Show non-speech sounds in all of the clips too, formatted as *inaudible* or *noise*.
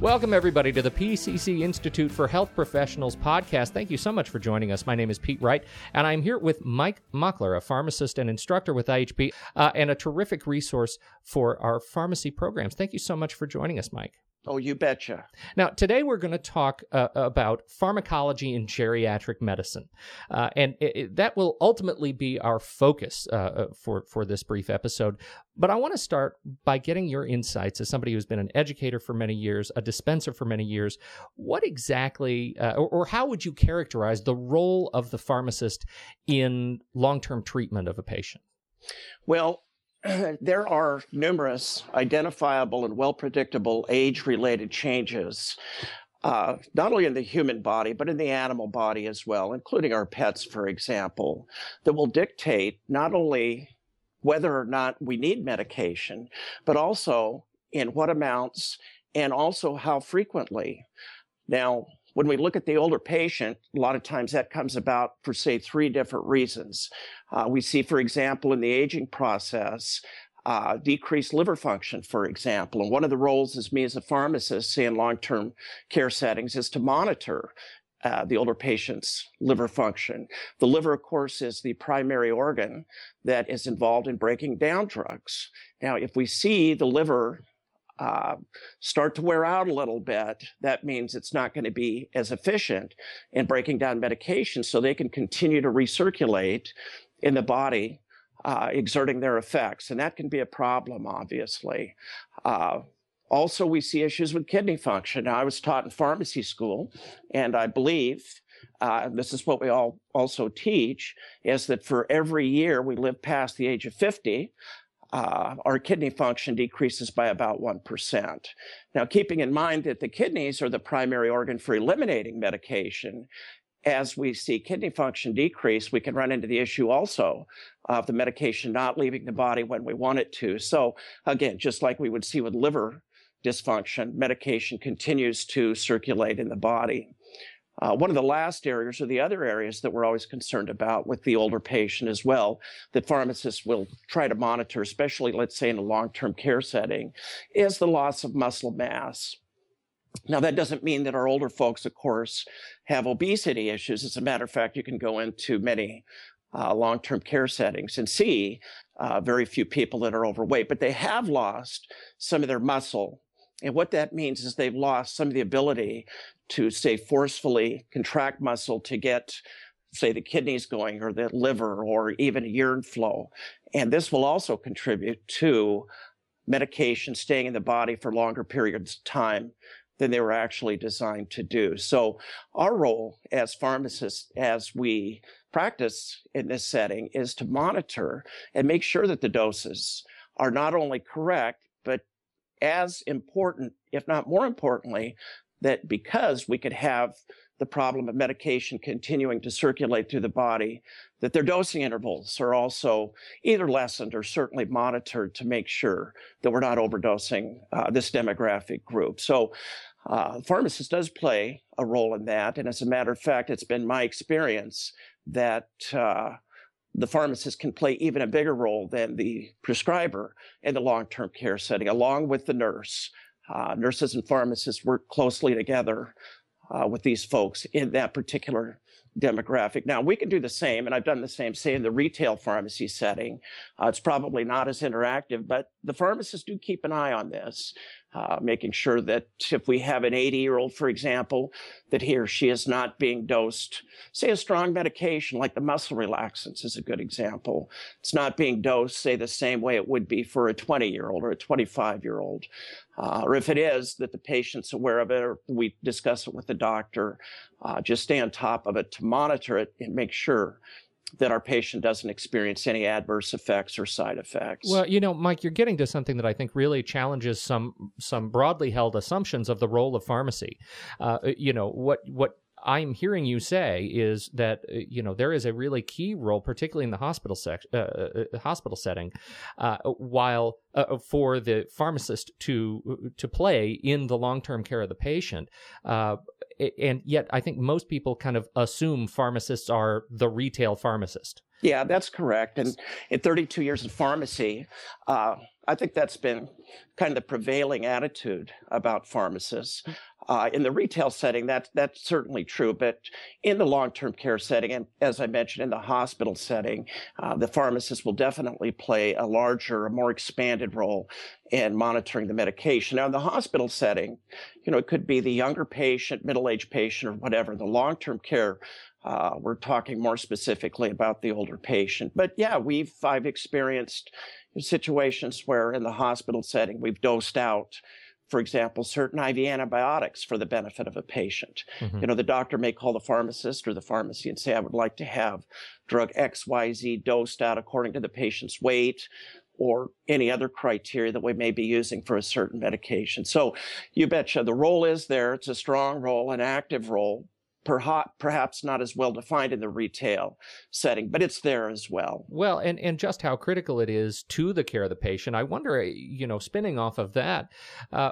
Welcome, everybody, to the PCC Institute for Health Professionals podcast. Thank you so much for joining us. My name is Pete Wright, and I'm here with Mike Muckler, a pharmacist and instructor with IHP, uh, and a terrific resource for our pharmacy programs. Thank you so much for joining us, Mike. Oh, you betcha. Now, today we're going to talk uh, about pharmacology in geriatric medicine, uh, and it, it, that will ultimately be our focus uh, uh for for this brief episode. But I want to start by getting your insights as somebody who's been an educator for many years, a dispenser for many years. What exactly, uh, or, or how would you characterize the role of the pharmacist in long term treatment of a patient? Well, *clears throat* there are numerous identifiable and well predictable age related changes, uh, not only in the human body, but in the animal body as well, including our pets, for example, that will dictate not only whether or not we need medication, but also in what amounts and also how frequently. Now, when we look at the older patient, a lot of times that comes about for, say, three different reasons. Uh, we see, for example, in the aging process, uh, decreased liver function, for example. And one of the roles as me as a pharmacist, in long-term care settings, is to monitor uh, the older patient's liver function. The liver, of course, is the primary organ that is involved in breaking down drugs. Now, if we see the liver uh, start to wear out a little bit, that means it's not going to be as efficient in breaking down medication so they can continue to recirculate in the body, uh, exerting their effects. And that can be a problem, obviously. Uh, also, we see issues with kidney function. Now, I was taught in pharmacy school, and I believe uh, this is what we all also teach is that for every year we live past the age of 50, uh, our kidney function decreases by about 1%. Now, keeping in mind that the kidneys are the primary organ for eliminating medication, as we see kidney function decrease, we can run into the issue also of the medication not leaving the body when we want it to. So, again, just like we would see with liver dysfunction, medication continues to circulate in the body. Uh, one of the last areas or the other areas that we're always concerned about with the older patient as well that pharmacists will try to monitor, especially let's say in a long-term care setting, is the loss of muscle mass. Now, that doesn't mean that our older folks, of course, have obesity issues. As a matter of fact, you can go into many uh, long term care settings and see uh, very few people that are overweight, but they have lost some of their muscle. And what that means is they've lost some of the ability to say forcefully contract muscle to get say the kidneys going or the liver or even urine flow. And this will also contribute to medication staying in the body for longer periods of time than they were actually designed to do. So our role as pharmacists as we practice in this setting is to monitor and make sure that the doses are not only correct but as important, if not more importantly, that because we could have the problem of medication continuing to circulate through the body, that their dosing intervals are also either lessened or certainly monitored to make sure that we're not overdosing uh, this demographic group. So, uh, pharmacist does play a role in that. And as a matter of fact, it's been my experience that uh, the pharmacist can play even a bigger role than the prescriber in the long term care setting, along with the nurse. Uh, nurses and pharmacists work closely together uh, with these folks in that particular demographic. Now, we can do the same, and I've done the same, say, in the retail pharmacy setting. Uh, it's probably not as interactive, but the pharmacists do keep an eye on this uh, making sure that if we have an 80 year old, for example, that he or she is not being dosed, say a strong medication like the muscle relaxants is a good example. It's not being dosed, say, the same way it would be for a 20 year old or a 25 year old. Uh, or if it is that the patient's aware of it or we discuss it with the doctor, uh, just stay on top of it to monitor it and make sure that our patient doesn't experience any adverse effects or side effects. Well, you know, Mike, you're getting to something that I think really challenges some some broadly held assumptions of the role of pharmacy. Uh, you know, what what I'm hearing you say is that uh, you know there is a really key role, particularly in the hospital sec- uh, uh, uh hospital setting, uh, while uh, for the pharmacist to to play in the long term care of the patient. and yet, I think most people kind of assume pharmacists are the retail pharmacist. Yeah, that's correct. And in 32 years of pharmacy, uh, I think that's been kind of the prevailing attitude about pharmacists. Uh, in the retail setting, that, that's certainly true, but in the long-term care setting, and as I mentioned, in the hospital setting, uh, the pharmacist will definitely play a larger, a more expanded role in monitoring the medication. Now, in the hospital setting, you know, it could be the younger patient, middle-aged patient, or whatever. The long-term care uh, we're talking more specifically about the older patient. But yeah, we've I've experienced situations where in the hospital setting we've dosed out, for example, certain IV antibiotics for the benefit of a patient. Mm-hmm. You know, the doctor may call the pharmacist or the pharmacy and say, I would like to have drug XYZ dosed out according to the patient's weight or any other criteria that we may be using for a certain medication. So you betcha the role is there. It's a strong role, an active role, perhaps not as well defined in the retail setting, but it's there as well. Well, and, and just how critical it is to the care of the patient. I wonder, you know, spinning off of that, uh,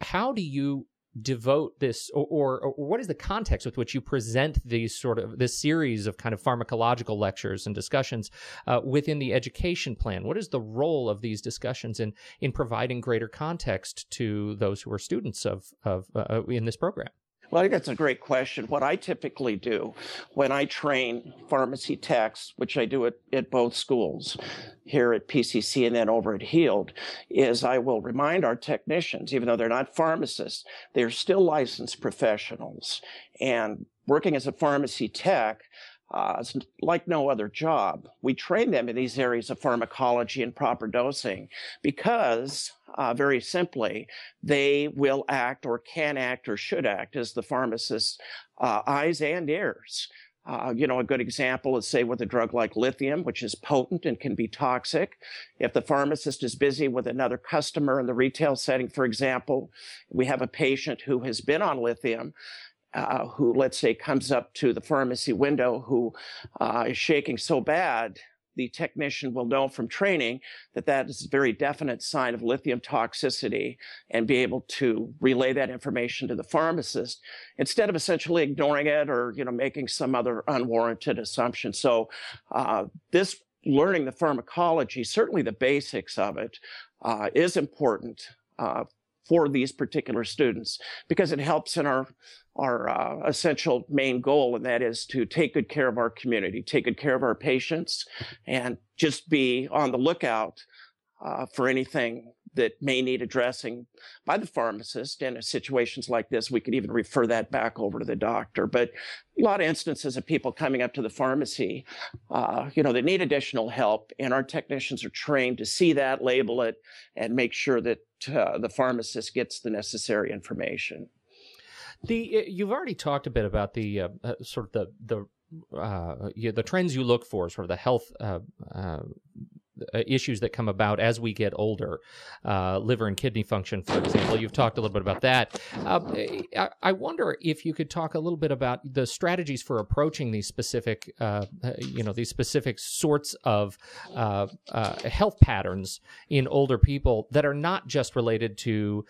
how do you devote this or, or, or, what is the context with which you present these sort of this series of kind of pharmacological lectures and discussions uh, within the education plan what is the role of these discussions in in providing greater context to those who are students of of uh, in this program well, I think that's a great question. What I typically do when I train pharmacy techs, which I do at, at both schools, here at PCC and then over at Heald, is I will remind our technicians, even though they're not pharmacists, they're still licensed professionals. And working as a pharmacy tech, uh, like no other job. We train them in these areas of pharmacology and proper dosing because, uh, very simply, they will act or can act or should act as the pharmacist's uh, eyes and ears. Uh, you know, a good example is say with a drug like lithium, which is potent and can be toxic. If the pharmacist is busy with another customer in the retail setting, for example, we have a patient who has been on lithium uh, who, let's say, comes up to the pharmacy window who uh, is shaking so bad, the technician will know from training that that is a very definite sign of lithium toxicity and be able to relay that information to the pharmacist instead of essentially ignoring it or you know making some other unwarranted assumption. So uh, this learning the pharmacology, certainly the basics of it, uh, is important uh, for these particular students because it helps in our our uh, essential main goal, and that is to take good care of our community, take good care of our patients, and just be on the lookout uh, for anything that may need addressing by the pharmacist. And in situations like this, we could even refer that back over to the doctor. But a lot of instances of people coming up to the pharmacy, uh, you know, they need additional help, and our technicians are trained to see that, label it, and make sure that uh, the pharmacist gets the necessary information. The you've already talked a bit about the uh, uh sort of the the uh, the trends you look for, sort of the health uh, uh, uh, issues that come about as we get older, uh, liver and kidney function, for example. You've talked a little bit about that. Uh, I, I, wonder if you could talk a little bit about the strategies for approaching these specific, uh, you know, these specific sorts of uh, health patterns in older people that are not just related to,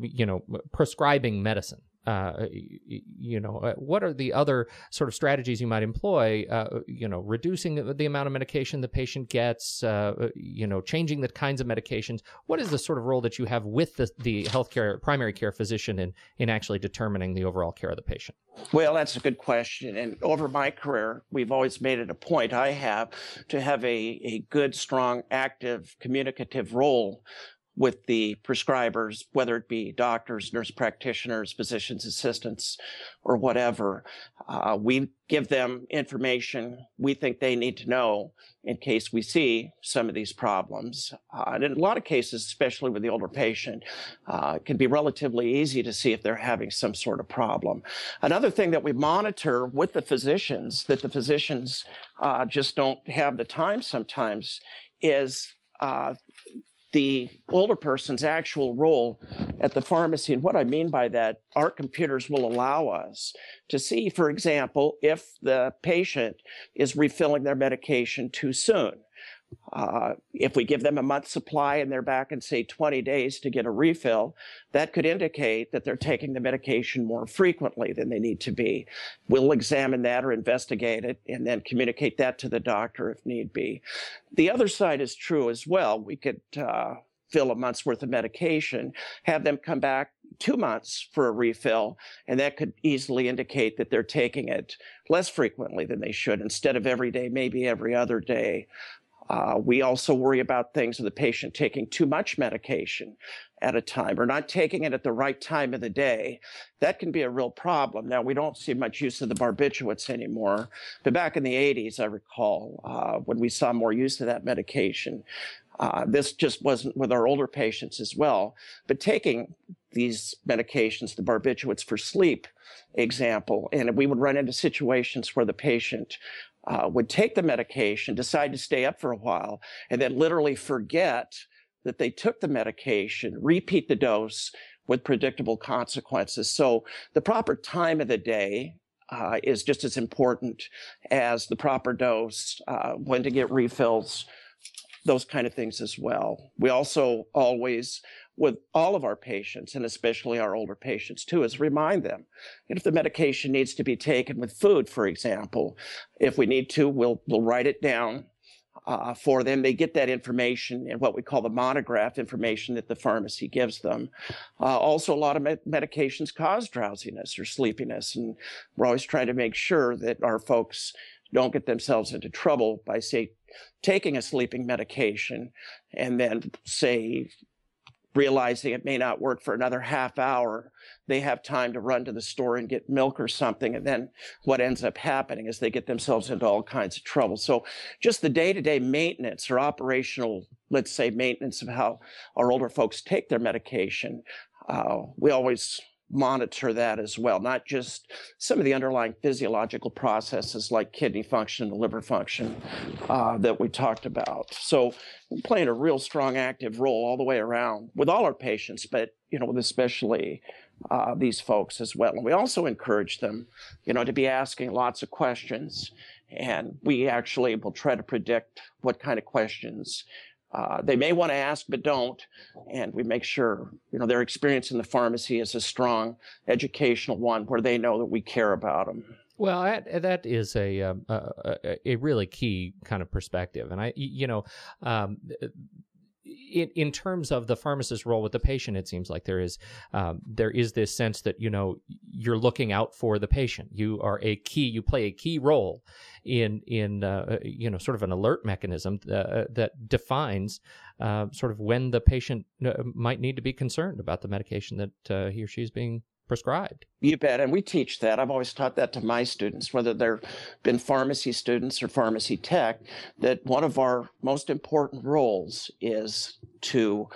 you know, prescribing medicine uh, you know, uh, what are the other sort of strategies you might employ? Uh, you know, reducing the, amount of medication the patient gets. Uh, uh, you know, changing the kinds of medications. What is the sort of role that you have with the, the healthcare primary care physician in in actually determining the overall care of the patient? Well, that's a good question. And over my career, we've always made it a point I have to have a, a good, strong, active, communicative role with the prescribers, whether it be doctors, nurse practitioners, physicians assistants, or whatever. Uh, we give them information we think they need to know in case we see some of these problems. Uh, and in a lot of cases, especially with the older patient, uh, it can be relatively easy to see if they're having some sort of problem. Another thing that we monitor with the physicians that the physicians uh, just don't have the time sometimes is uh, the older person's actual role at the pharmacy. And what I mean by that, our computers will allow us to see, for example, if the patient is refilling their medication too soon. Uh, if we give them a month supply and they're back in, say, 20 days to get a refill, that could indicate that they're taking the medication more frequently than they need to be. We'll examine that or investigate it and then communicate that to the doctor if need be. The other side is true as well. We could uh, fill a month's worth of medication, have them come back two months for a refill, and that could easily indicate that they're taking it less frequently than they should. Instead of every day, maybe every other day. Uh, we also worry about things of the patient taking too much medication at a time or not taking it at the right time of the day. That can be a real problem. Now, we don't see much use of the barbiturates anymore, but back in the 80s, I recall uh, when we saw more use of that medication. Uh, this just wasn't with our older patients as well, but taking these medications, the barbiturates for sleep, example, and we would run into situations where the patient uh, would take the medication, decide to stay up for a while, and then literally forget that they took the medication, repeat the dose with predictable consequences. So the proper time of the day uh, is just as important as the proper dose, uh, when to get refills, those kind of things as well. We also always with all of our patients and especially our older patients too is remind them if the medication needs to be taken with food for example if we need to we'll we'll write it down uh, for them. They get that information in what we call the monograph information that the pharmacy gives them. Uh, also a lot of med- medications cause drowsiness or sleepiness and we're always trying to make sure that our folks don't get themselves into trouble by say taking a sleeping medication and then say realizing it may not work for another half hour, they have time to run to the store and get milk or something. And then what ends up happening is they get themselves into all kinds of trouble. So just the day to day maintenance or operational, let's say maintenance of how our older folks take their medication. Uh, we always monitor that as well, not just some of the underlying physiological processes like kidney function and liver function uh, that we talked about. So playing a real strong active role all the way around with all our patients, but you know, especially uh, these folks as well. And we also encourage them, you know, to be asking lots of questions. And we actually will try to predict what kind of questions uh, they may want to ask but don't. And we make sure you know their experience in the pharmacy is a strong educational one where they know that we care about them well, that, that is a, um, a, a really key kind of perspective, and I, you know, um, in, in terms of the pharmacist's role with the patient, it seems like there is um, there is this sense that you know you're looking out for the patient. You are a key. You play a key role in in uh, you know sort of an alert mechanism uh, that defines uh, sort of when the patient uh, might need to be concerned about the medication that uh, he or she is being prescribed. You bet. And we teach that. I've always taught that to my students, whether they've been pharmacy students or pharmacy tech, that one of our most important roles is to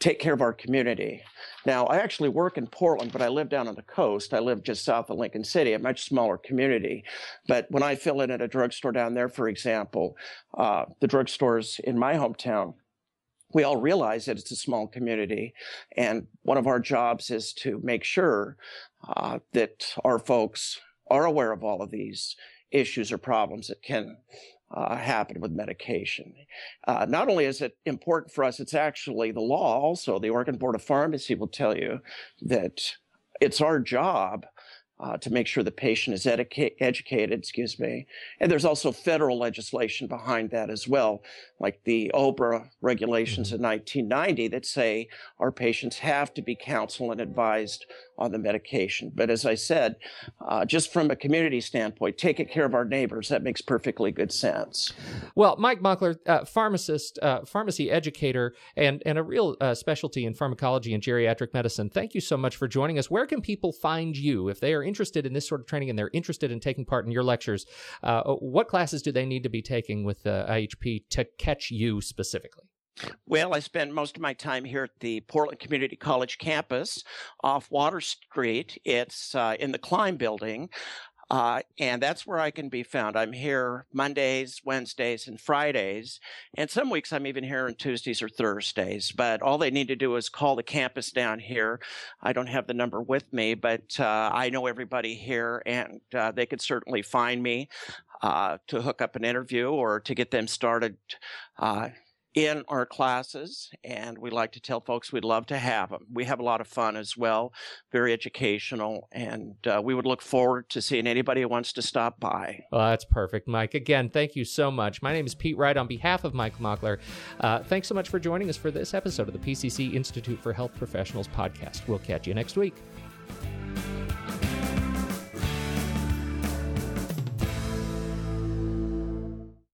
take care of our community. Now, I actually work in Portland, but I live down on the coast. I live just south of Lincoln City, a much smaller community. But when I fill in at a drugstore down there, for example, uh, the drugstores in my hometown we all realize that it's a small community, and one of our jobs is to make sure uh, that our folks are aware of all of these issues or problems that can uh, happen with medication. Uh, not only is it important for us, it's actually the law also. The Oregon Board of Pharmacy will tell you that it's our job uh, to make sure the patient is educa- educated, excuse me. And there's also federal legislation behind that as well, like the OBRA regulations mm-hmm. in 1990 that say our patients have to be counseled and advised on the medication. But as I said, uh, just from a community standpoint, taking care of our neighbors, that makes perfectly good sense. Well, Mike Mockler, uh, pharmacist, uh, pharmacy educator, and, and a real uh, specialty in pharmacology and geriatric medicine, thank you so much for joining us. Where can people find you if they are interested in this sort of training and they're interested in taking part in your lectures? Uh, what classes do they need to be taking with uh, IHP to catch you specifically? Well, I spend most of my time here at the Portland Community College campus off Water Street. It's uh, in the Klein building. Uh, and that's where I can be found. I'm here Mondays, Wednesdays, and Fridays. And some weeks I'm even here on Tuesdays or Thursdays. But all they need to do is call the campus down here. I don't have the number with me, but uh, I know everybody here and uh, they could certainly find me. uh, to hook up an interview or to get them started uh, in our classes, and we like to tell folks we'd love to have them. We have a lot of fun as well, very educational, and uh, we would look forward to seeing anybody who wants to stop by. Well, that's perfect, Mike. Again, thank you so much. My name is Pete Wright on behalf of Mike Mockler. Uh, thanks so much for joining us for this episode of the PCC Institute for Health Professionals podcast. We'll catch you next week.